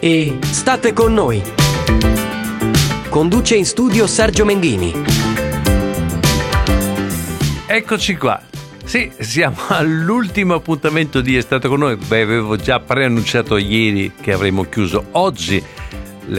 e state con noi. Conduce in studio Sergio Menghini. Eccoci qua. Sì, siamo all'ultimo appuntamento di È stato con noi. Beh, avevo già preannunciato ieri che avremmo chiuso oggi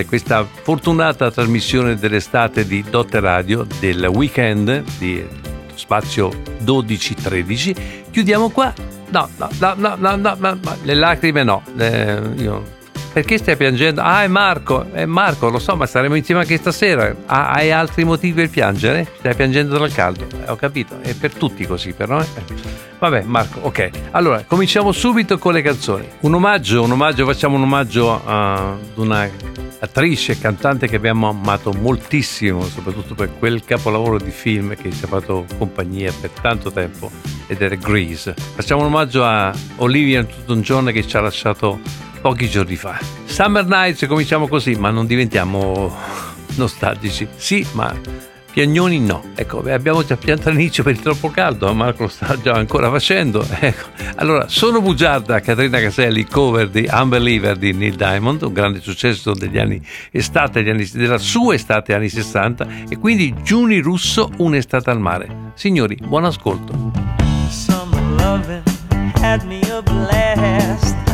questa fortunata trasmissione dell'estate di Dotte Radio del weekend di spazio 12-13. Chiudiamo qua. No, no, no, no, no, no, no, le lacrime no. Eh, io perché stai piangendo? Ah, è Marco, è Marco, lo so, ma staremo insieme anche stasera. Ah, hai altri motivi per piangere? Stai piangendo dal caldo? Eh, ho capito, è per tutti così, però. Eh. Vabbè, Marco, ok. Allora, cominciamo subito con le canzoni. Un omaggio, un omaggio, facciamo un omaggio ad una attrice cantante che abbiamo amato moltissimo, soprattutto per quel capolavoro di film che ci ha fatto compagnia per tanto tempo ed era Grease. Facciamo un omaggio a Olivia Newton-John che ci ha lasciato pochi giorni fa. Summer Nights cominciamo così, ma non diventiamo nostalgici. Sì, ma piagnoni no. Ecco, abbiamo già piantato all'inizio per il troppo caldo, Marco lo sta già ancora facendo. Ecco. Allora, sono bugiarda Caterina Caselli, cover di Unbeliever di Neil Diamond, un grande successo degli anni estate, degli anni, della sua estate anni 60, e quindi Giuni Russo, Un'estate al mare. Signori, buon ascolto. Summer loving had me a blast.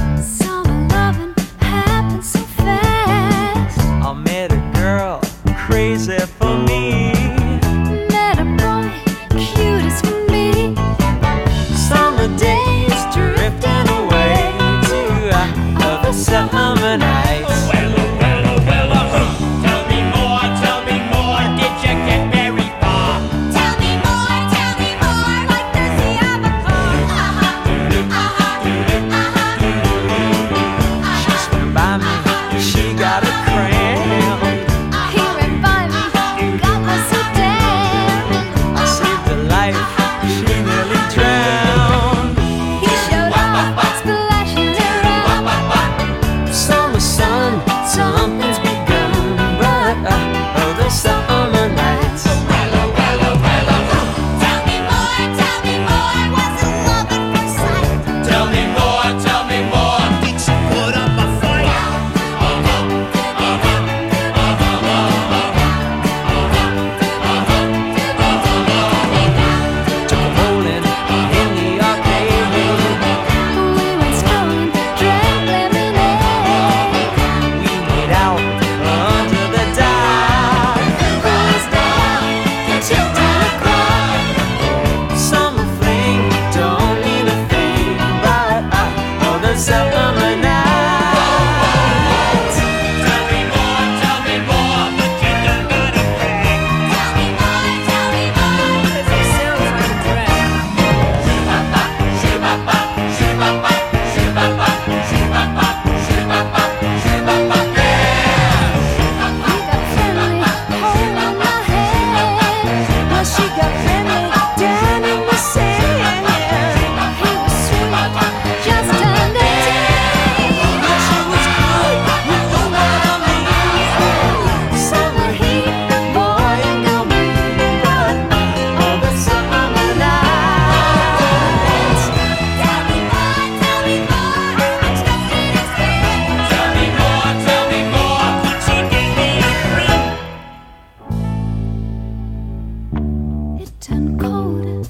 and cold.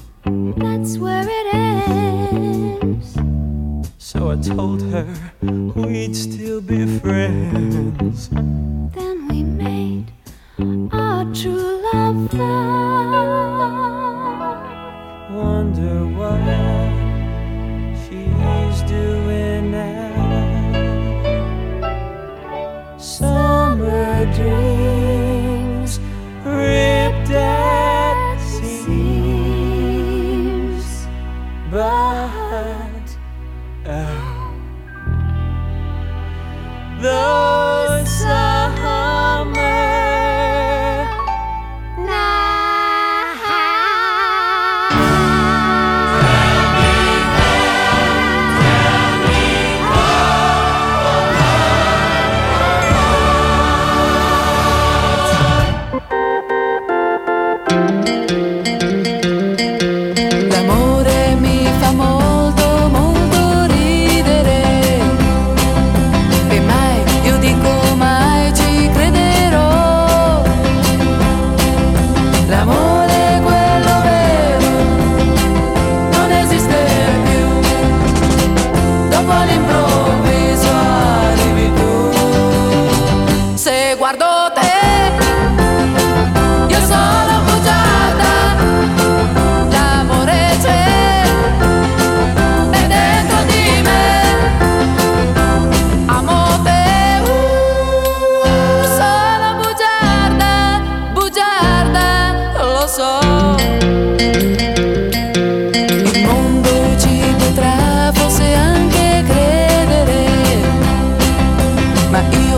That's where it ends. So I told her we'd still be friends. cima e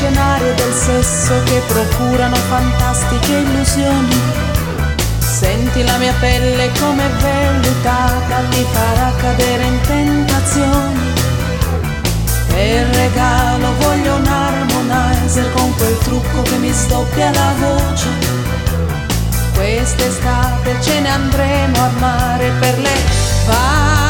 scenari del sesso che procurano fantastiche illusioni. Senti la mia pelle come vellutata ti farà cadere in tentazioni. Per regalo voglio un harmonizer con quel trucco che mi stoppia la voce. Quest'estate ce ne andremo a mare per le vacanze.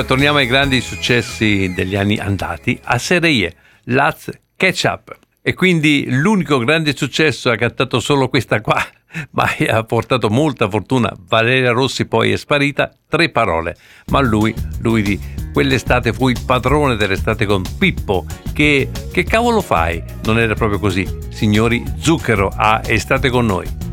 Allora torniamo ai grandi successi degli anni andati. A Serie, Laz, Ketchup. E quindi l'unico grande successo ha cantato solo questa qua, ma ha portato molta fortuna. Valeria Rossi poi è sparita, tre parole. Ma lui, lui di quell'estate fu il padrone dell'estate con Pippo. Che, che cavolo fai? Non era proprio così. Signori, Zucchero ah, a Estate con noi.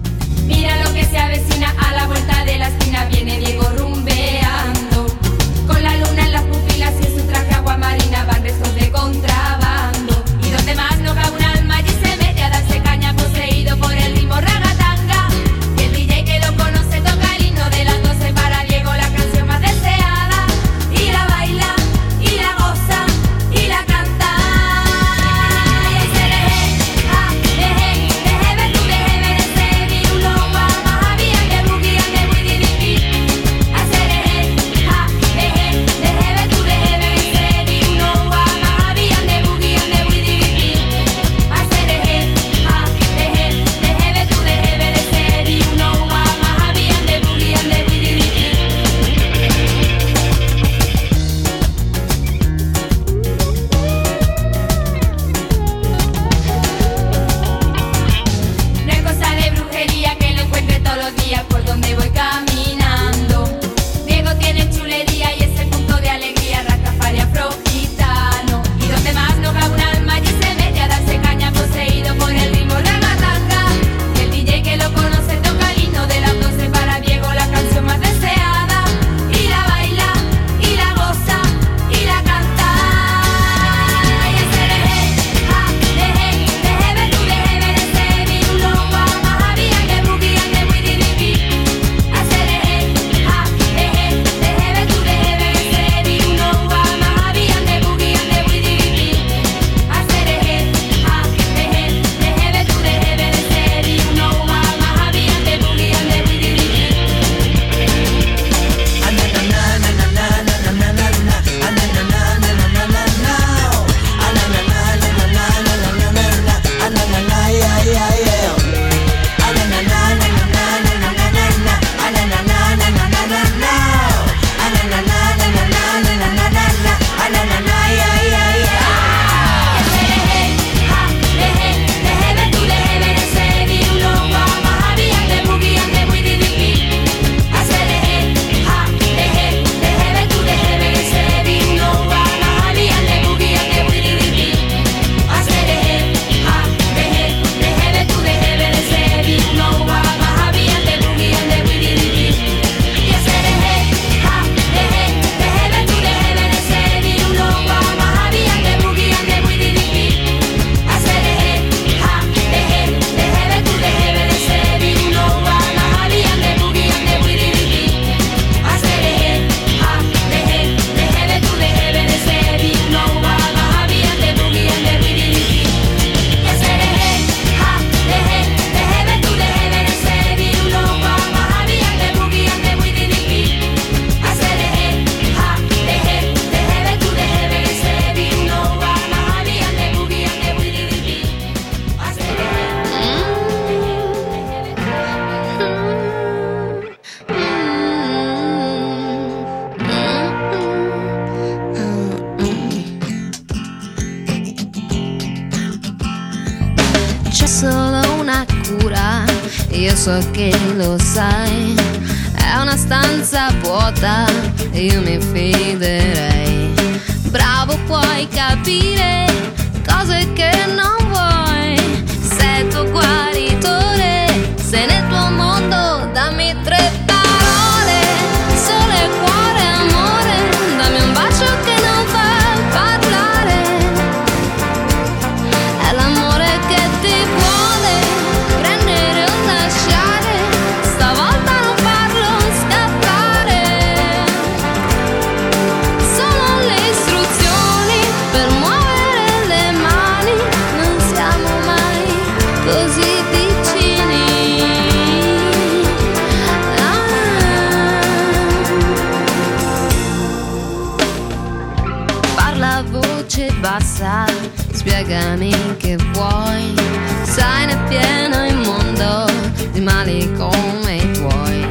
passato, spiegami che vuoi. Sai, ne pieno il mondo di mali come i tuoi.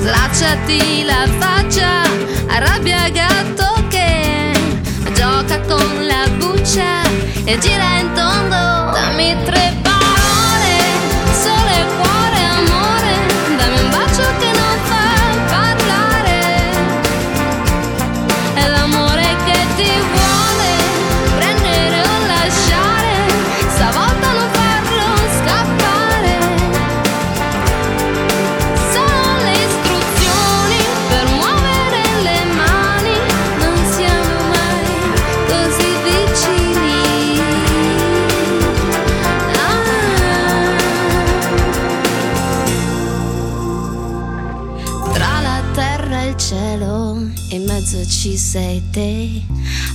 Slacciati la faccia, arrabbia gatto che gioca con la buccia e gira in tondo. Dammi tre ci sei te.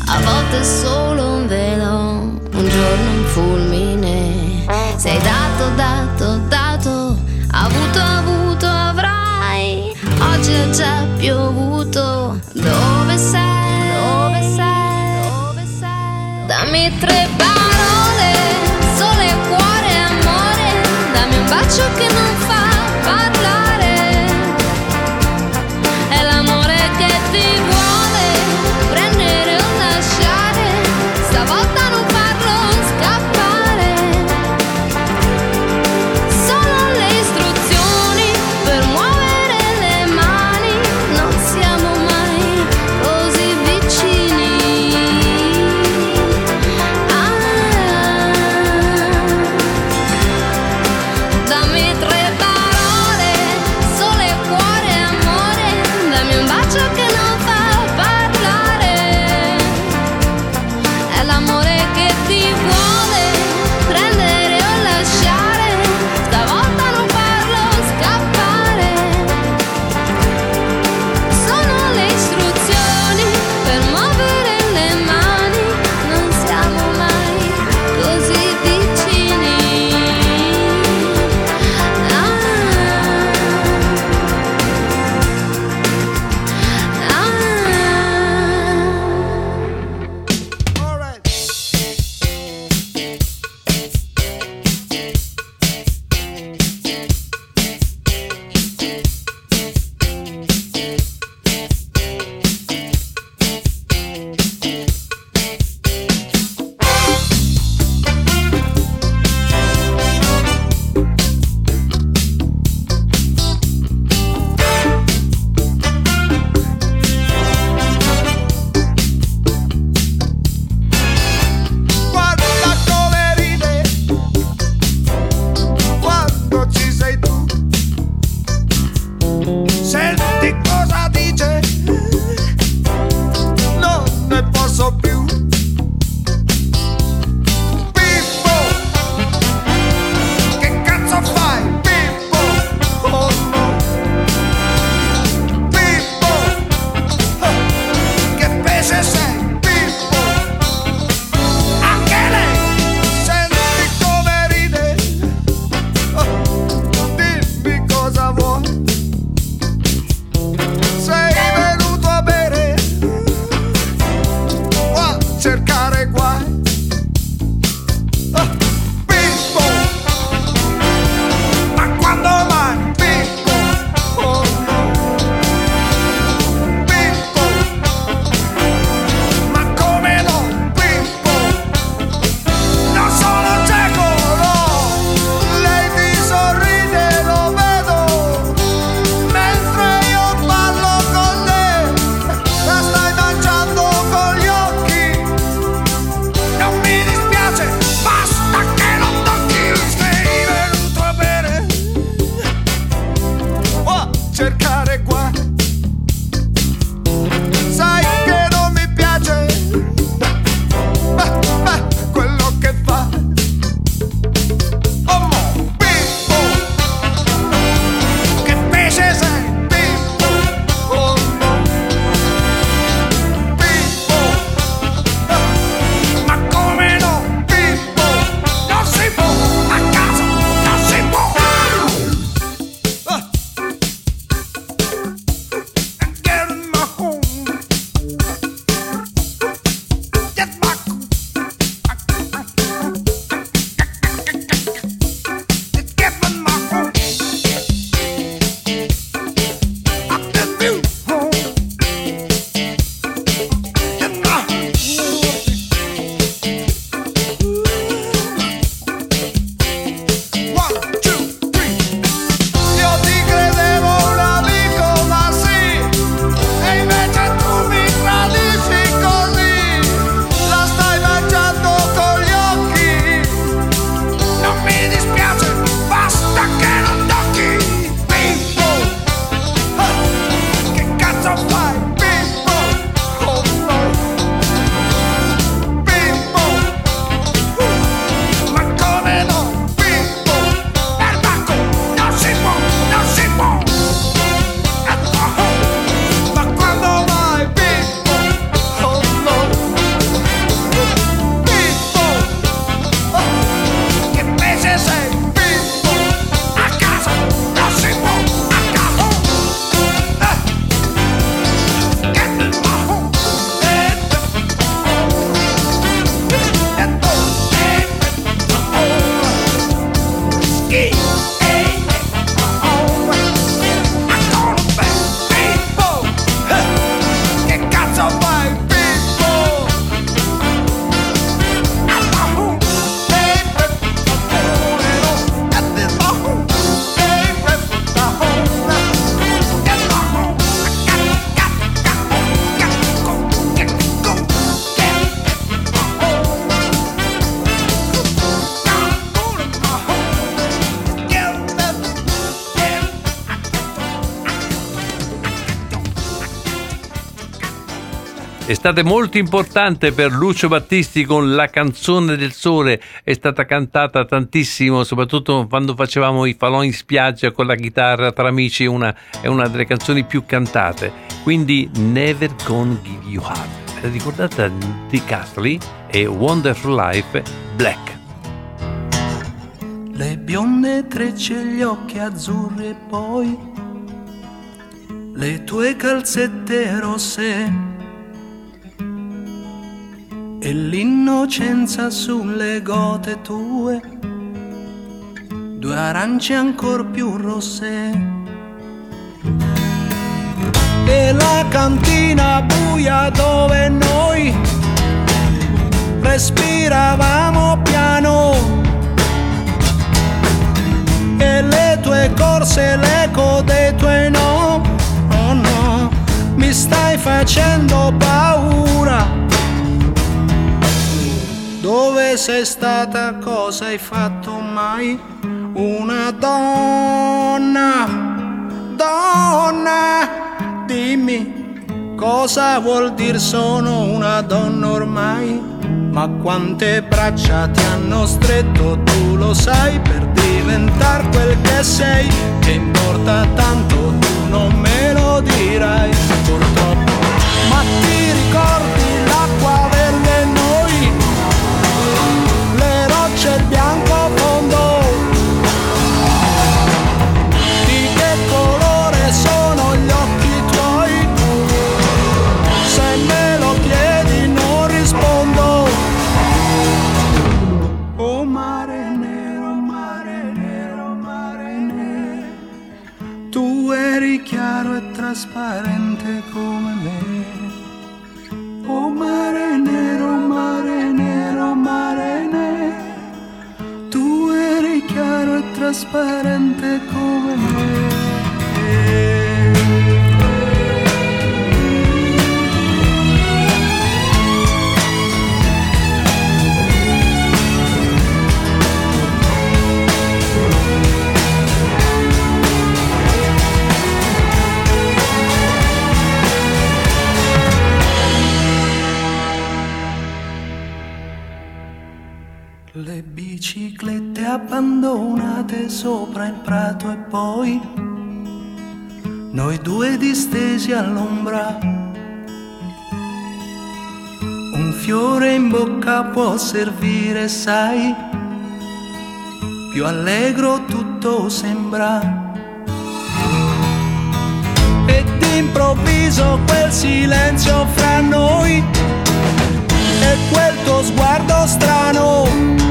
A volte solo un velo, un giorno un fulmine. Sei dato, dato, dato, avuto, avuto, avrai. Oggi è già piovuto. Dove sei? Dove sei? Dove sei? Dammi tre parole, sole, cuore, amore. Dammi un bacio che non fa. È stata molto importante per Lucio Battisti con La canzone del sole, è stata cantata tantissimo, soprattutto quando facevamo i falò in spiaggia con la chitarra tra amici, una- è una delle canzoni più cantate. Quindi Never Gonna Give You Up. Ricordate di Castley e Wonderful Life Black. Le bionde trecce, gli occhi azzurri e poi le tue calzette rosse e l'innocenza sulle gote tue, due arance ancor più rosse. E la cantina buia dove noi respiravamo piano e le tue corse, l'eco dei tuoi no, oh no, mi stai facendo paura. Dove sei stata, cosa hai fatto mai? Una donna, donna, dimmi cosa vuol dire sono una donna ormai? Ma quante braccia ti hanno stretto, tu lo sai, per diventare quel che sei. Che importa tanto, tu non me lo dirai, purtroppo. Bianco fondo. Di che colore sono gli occhi tuoi? Se me lo chiedi non rispondo. Oh mare nero, mare nero, mare nero. Tu eri chiaro e trasparente trasparente come me. biciclette abbandonate sopra il prato e poi noi due distesi all'ombra. Un fiore in bocca può servire, sai, più allegro tutto sembra. E d'improvviso quel silenzio fra noi e quel tuo sguardo strano.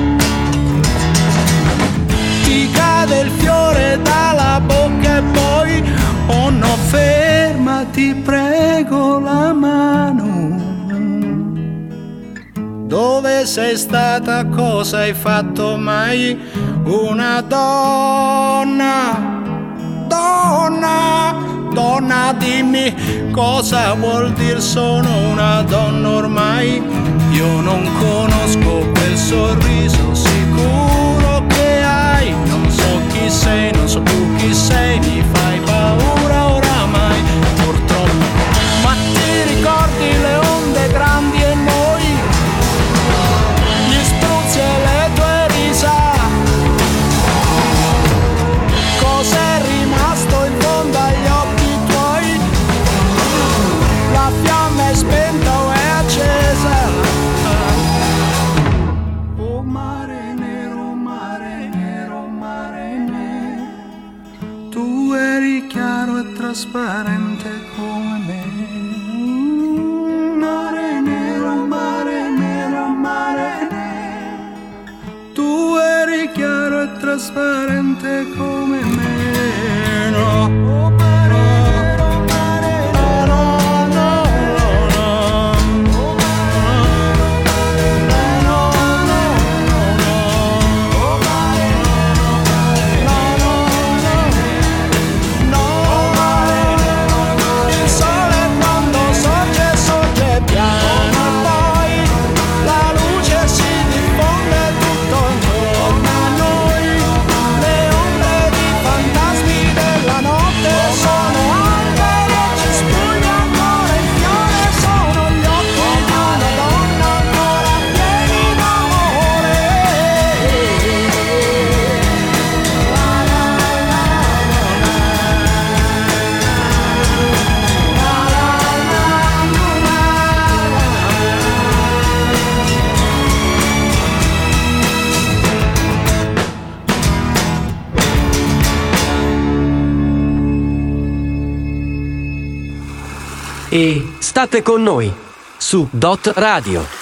Ti cade il fiore dalla bocca e poi, oh no, fermati, prego la mano. Dove sei stata? Cosa hai fatto mai? Una donna, donna, donna, dimmi cosa vuol dire sono una donna ormai. Io non conosco quel sorriso sicuro sei, non so più chi sei, mi fai paura trasparente come me. Mare nero, mare nero, mare nero. Tu eri chiaro e trasparente come me No, state con noi su Dot Radio.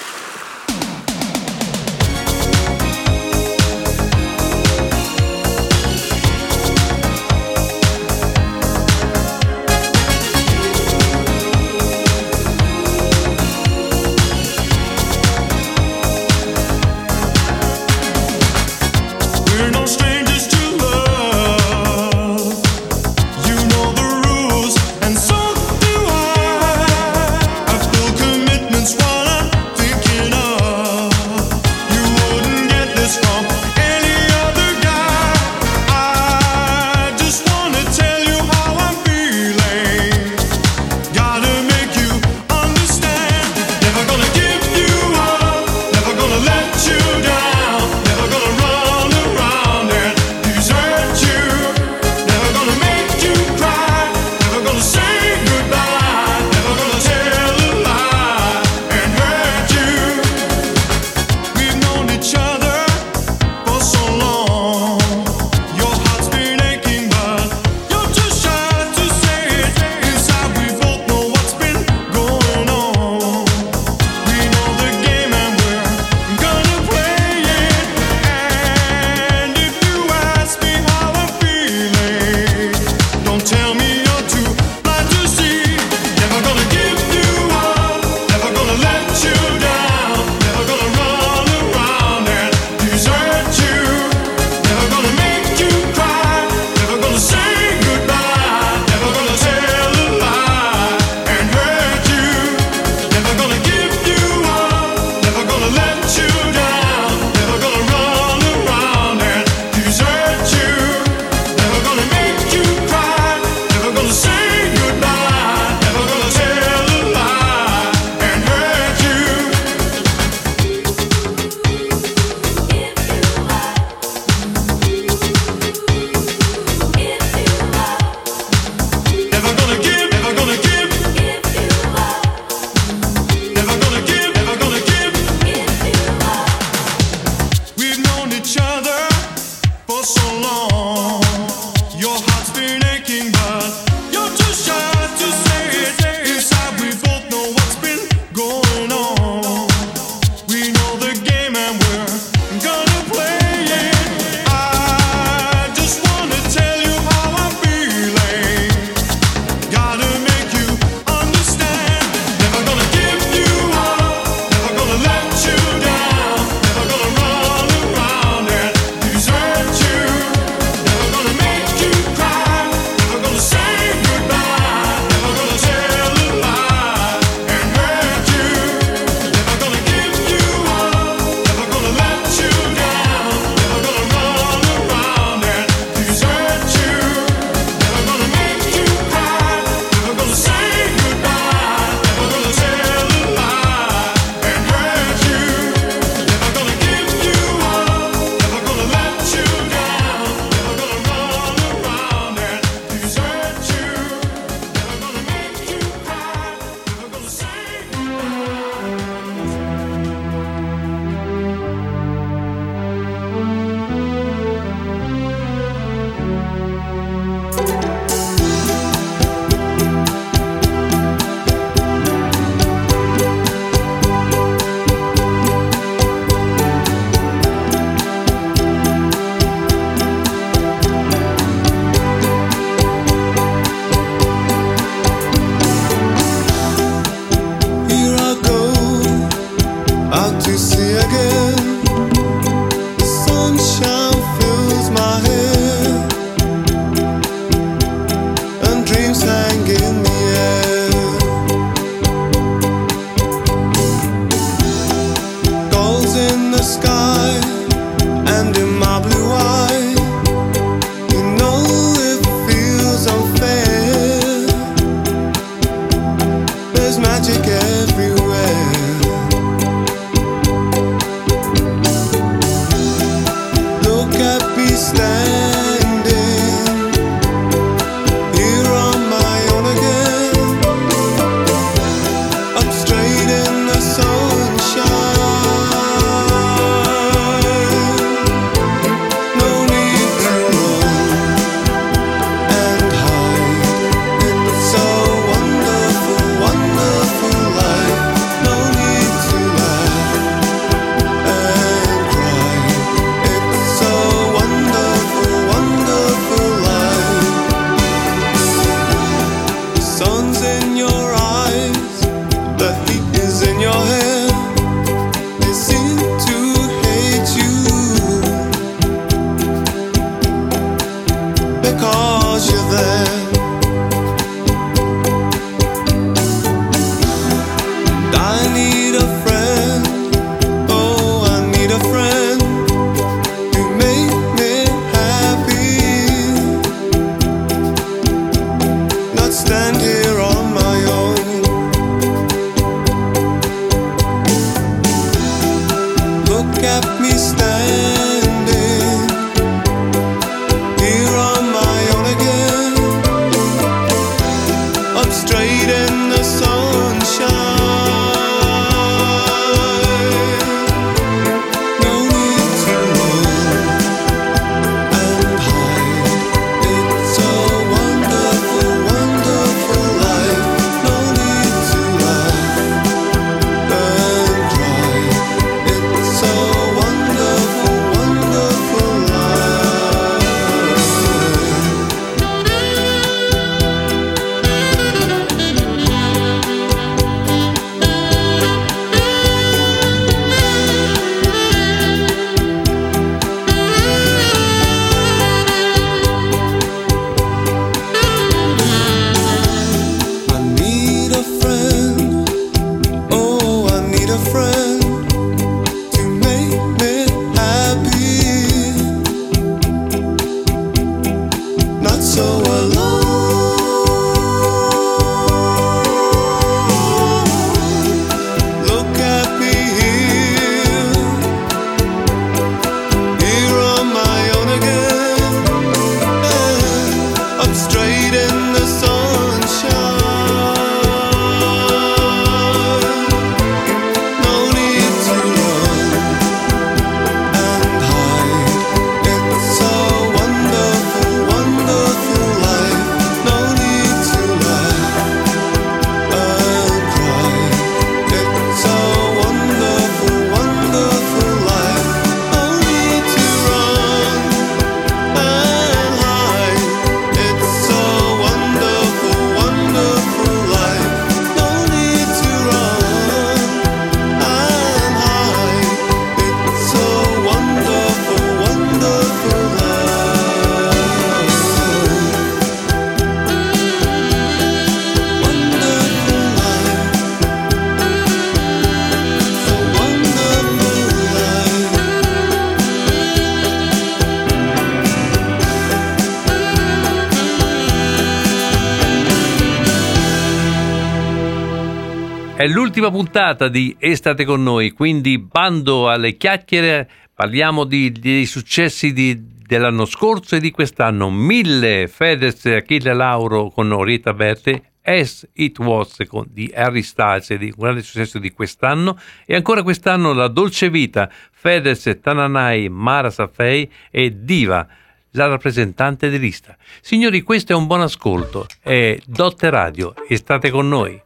È l'ultima puntata di Estate con noi, quindi bando alle chiacchiere, parliamo di- dei successi di- dell'anno scorso e di quest'anno. Mille Fedez e Achille Lauro con Orietta Berti, As It Was con, di Harry Styles, di un grande successo di quest'anno, e ancora quest'anno La Dolce Vita, Fedez, Tananai, Mara Safei e Diva la rappresentante di lista. Signori, questo è un buon ascolto. È Dotte Radio e state con noi.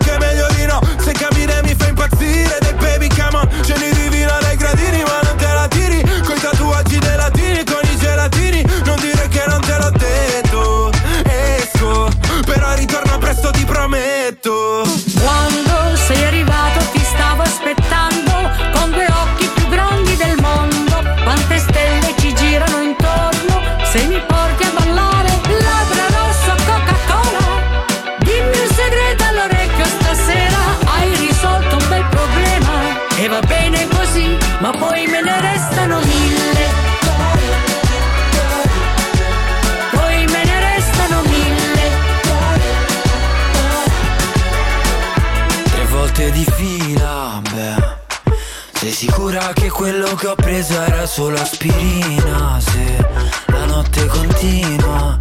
baby come on Ce ne divina dai gradini ma non te la tiri. Coi tatuaggi dei latini con i gelatini Non dire che non te l'ho detto. Esco Però ritorno presto ti prometto Sicura che quello che ho preso era solo aspirina? Se la notte continua.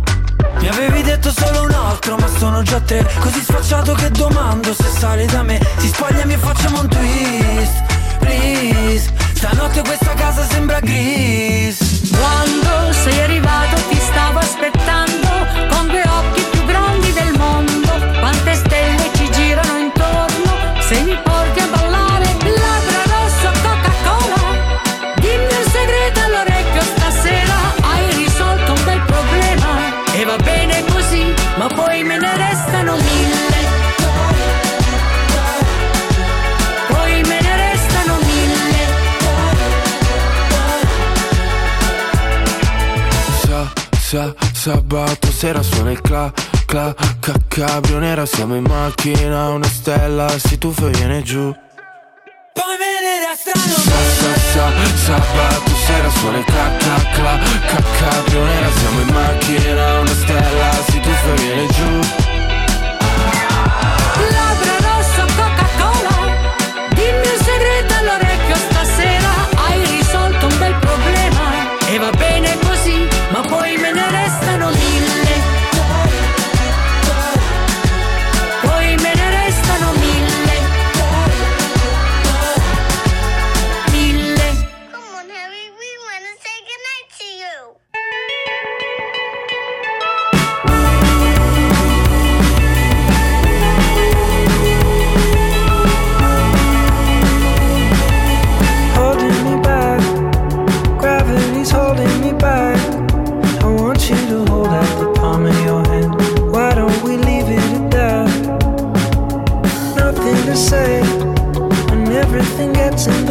Mi avevi detto solo un altro, ma sono già tre. Così sfacciato che domando se sale da me. Si spogliami e facciamo un twist. Please. Stanotte questa casa sembra gris. Quando sei arrivato ti stavo aspettando con due occhi sabato sera suona il cla, cla, ca, cabrio nera Siamo in macchina, una stella si tuffa e viene giù. Poi me ne restano Sa, sa, sa, sabato sera suona il cla, cla, cla, ca, cabrio nera Siamo in macchina, una stella si tuffa e viene giù. Labbra rossa Coca-Cola Dimmi un segreto all'orecchio dancing.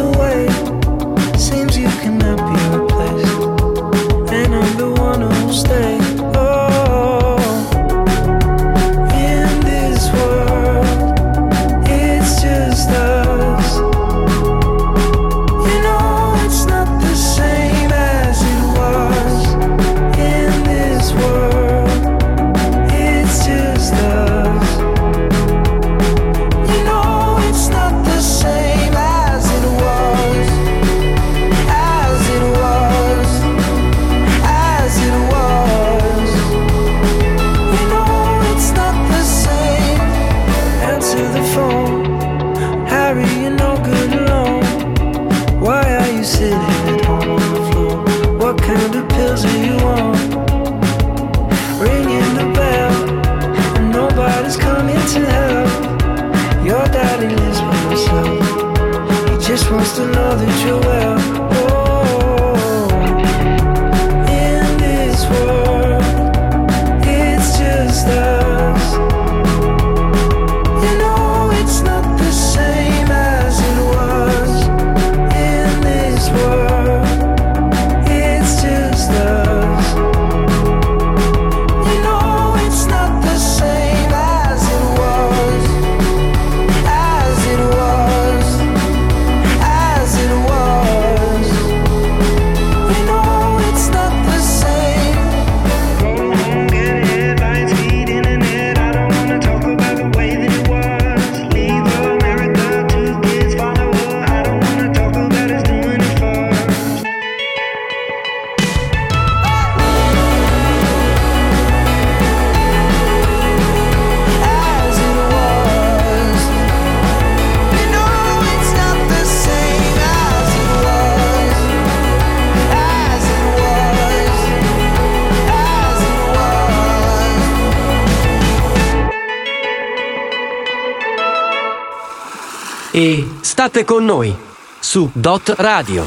State con noi su Dot Radio.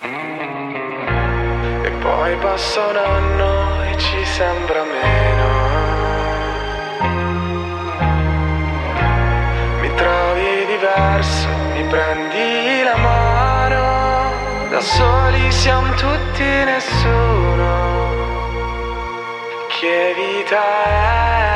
E poi passa un anno e ci sembra meno. Mi trovi diverso, mi prendi la mano. Da soli siamo tutti nessuno. Che vita è?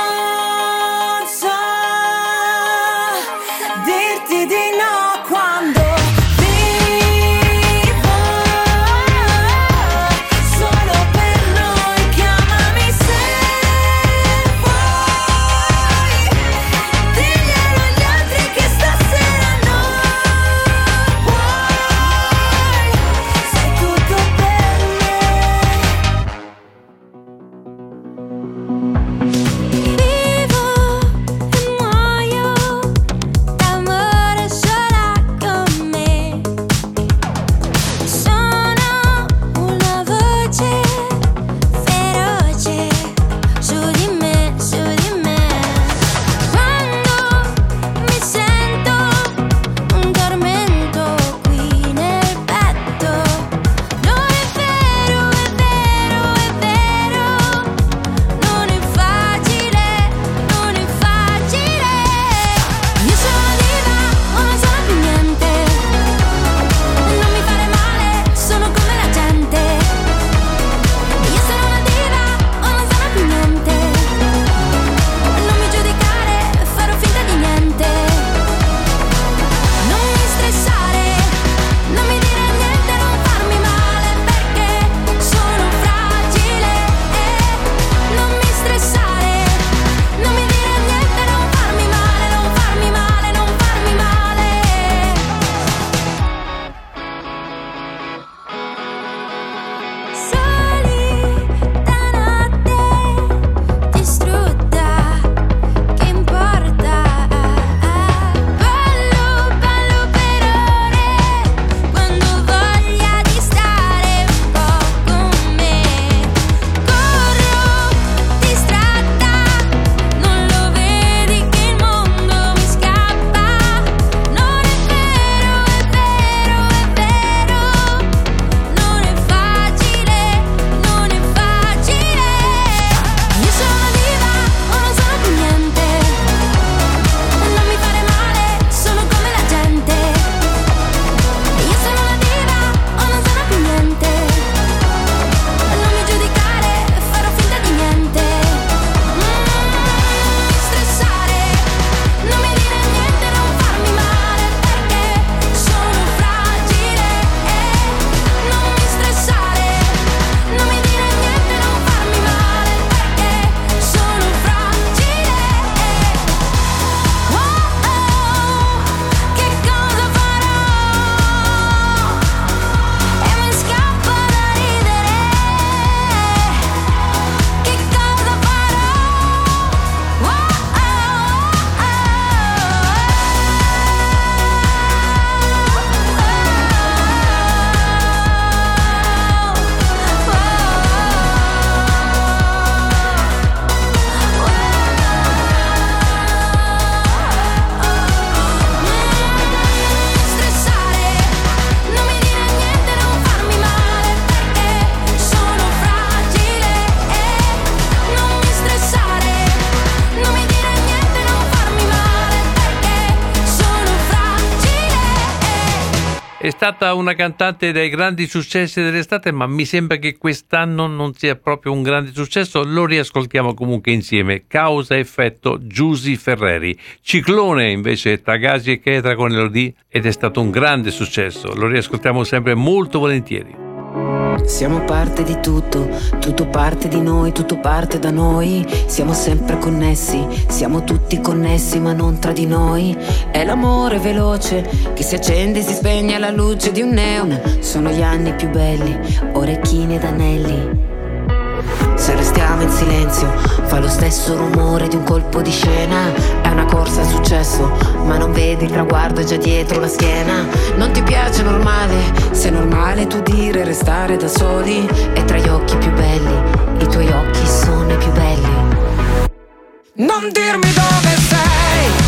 stata una cantante dei grandi successi dell'estate, ma mi sembra che quest'anno non sia proprio un grande successo. Lo riascoltiamo comunque insieme. Causa effetto Giusy Ferreri. Ciclone invece Tagasi e Chetra con Elodie ed è stato un grande successo. Lo riascoltiamo sempre molto volentieri. Siamo parte di tutto, tutto parte di noi, tutto parte da noi. Siamo sempre connessi, siamo tutti connessi ma non tra di noi. È l'amore veloce che si accende e si spegne alla luce di un neon. Sono gli anni più belli, orecchini ed anelli. Se restiamo in silenzio, fa lo stesso rumore di un colpo di scena. È una corsa al successo, ma non vedi il traguardo già dietro la schiena. Non ti piace normale, se è normale tu dire restare da soli. E tra gli occhi più belli, i tuoi occhi sono i più belli. Non dirmi dove sei.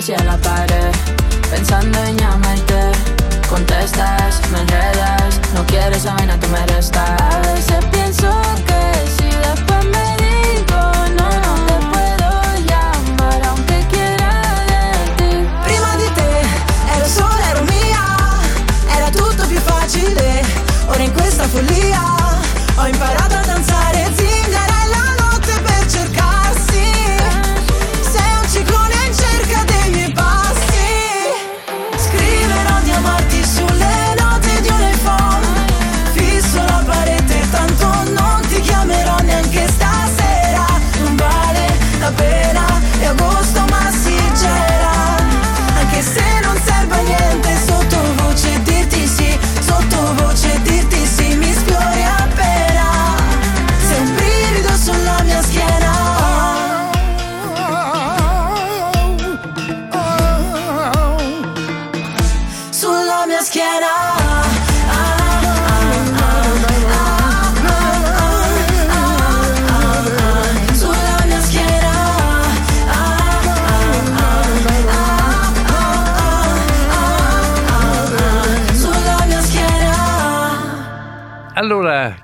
hacia la pared, pensando en llamarte. Contestas, me enredas, no quieres a no te me restas. A veces pienso que si después me digo no, no te puedo llamar, aunque quiera de ti. Prima di te ero sola, ero mia, era tutto più facile. Ora in questa follia ho imparato a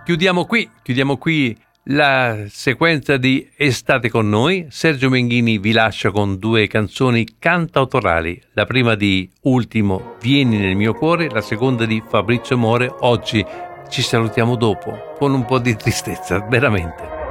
chiudiamo qui, chiudiamo qui la sequenza di Estate con noi. Sergio Menghini vi lascia con due canzoni cantautorali. La prima di Ultimo, Vieni nel mio cuore, la seconda di Fabrizio More, Oggi ci salutiamo dopo, con un po' di tristezza, veramente.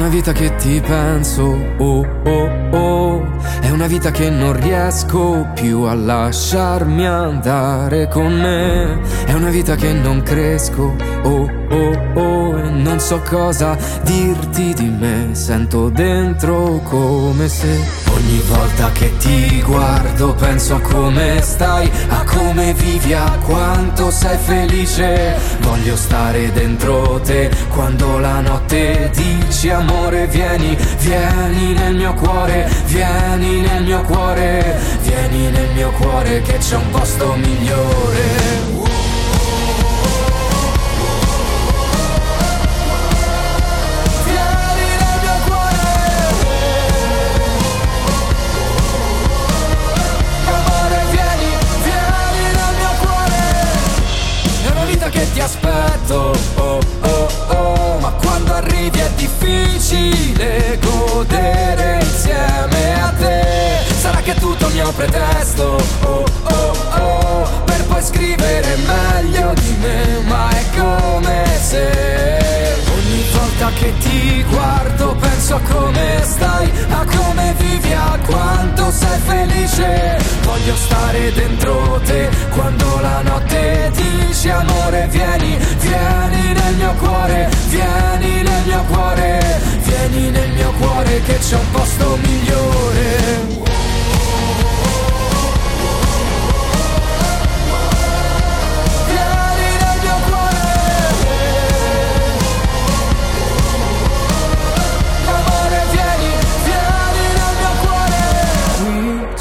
Una vita che ti penso, oh oh oh. È una vita che non riesco più a lasciarmi andare con me. È una vita che non cresco, oh oh oh. E non so cosa dirti di me. Sento dentro come se ogni volta che ti guardo penso a come stai, a come vivi, a quanto sei felice. Voglio stare dentro te quando la notte dici amore vieni, vieni nel mio cuore, vieni nel mio cuore, vieni nel mio cuore che c'è un posto migliore. Aspetto, oh oh oh. Ma quando arrivi è difficile godere insieme a te. Sarà che tutto mio pretesto, oh oh oh. Per poi scrivere meglio di me Ma è come se volta che ti guardo penso a come stai, a come vivi, a quanto sei felice. Voglio stare dentro te quando la notte dici amore vieni, vieni nel mio cuore, vieni nel mio cuore, vieni nel mio cuore che c'è un posto migliore.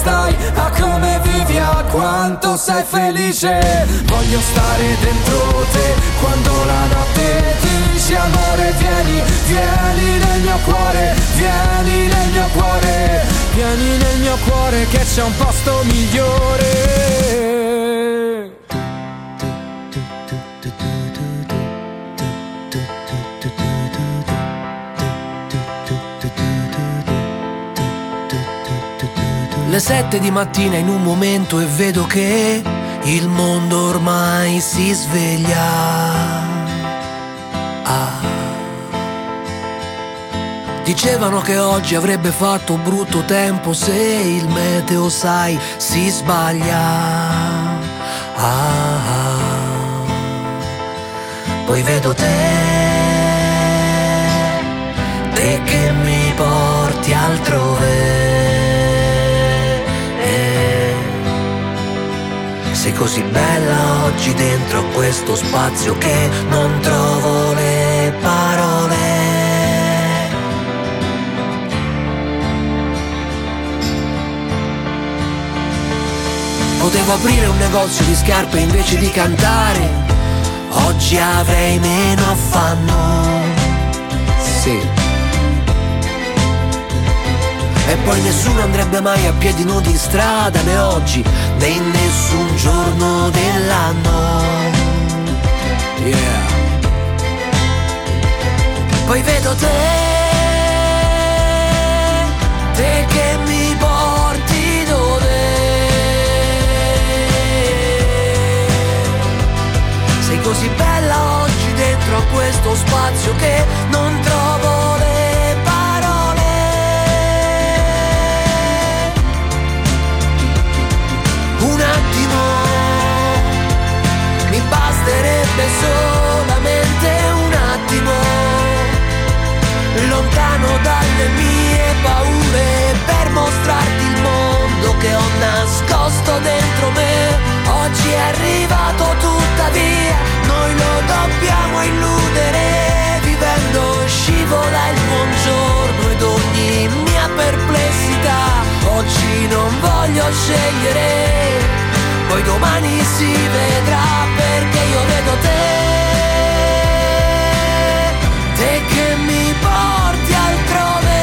stai, a come vivi, a quanto sei felice. Voglio stare dentro te quando la notte dici amore vieni, vieni nel mio cuore, vieni nel mio cuore, vieni nel mio cuore che c'è un posto migliore. Le sette di mattina in un momento e vedo che il mondo ormai si sveglia. Ah. Dicevano che oggi avrebbe fatto brutto tempo se il meteo, sai, si sbaglia. Ah. Poi vedo te, così bella oggi dentro questo spazio che non trovo le parole. Potevo aprire un negozio di scarpe invece di cantare. Oggi avrei meno affanno. Sì. E poi nessuno andrebbe mai a piedi nudi in strada né oggi in nessun giorno dell'anno. Yeah. Poi vedo te, te che mi porti dove sei così bella oggi dentro a questo spazio che non trovo scegliere, poi domani si vedrà perché io vedo te te che mi porti altrove.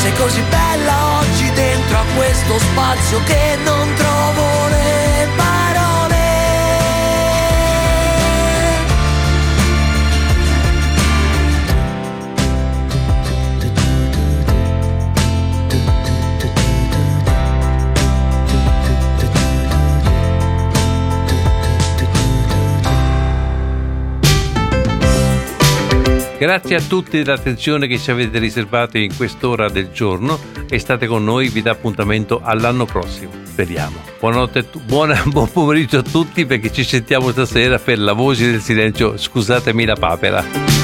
Sei così bella oggi dentro a questo spazio che non trovo le parole. Grazie a tutti dell'attenzione che ci avete riservato in quest'ora del giorno e state con noi, vi dà appuntamento all'anno prossimo, speriamo. Buonanotte, buona- buon pomeriggio a tutti perché ci sentiamo stasera per la voce del silenzio, scusatemi la papera.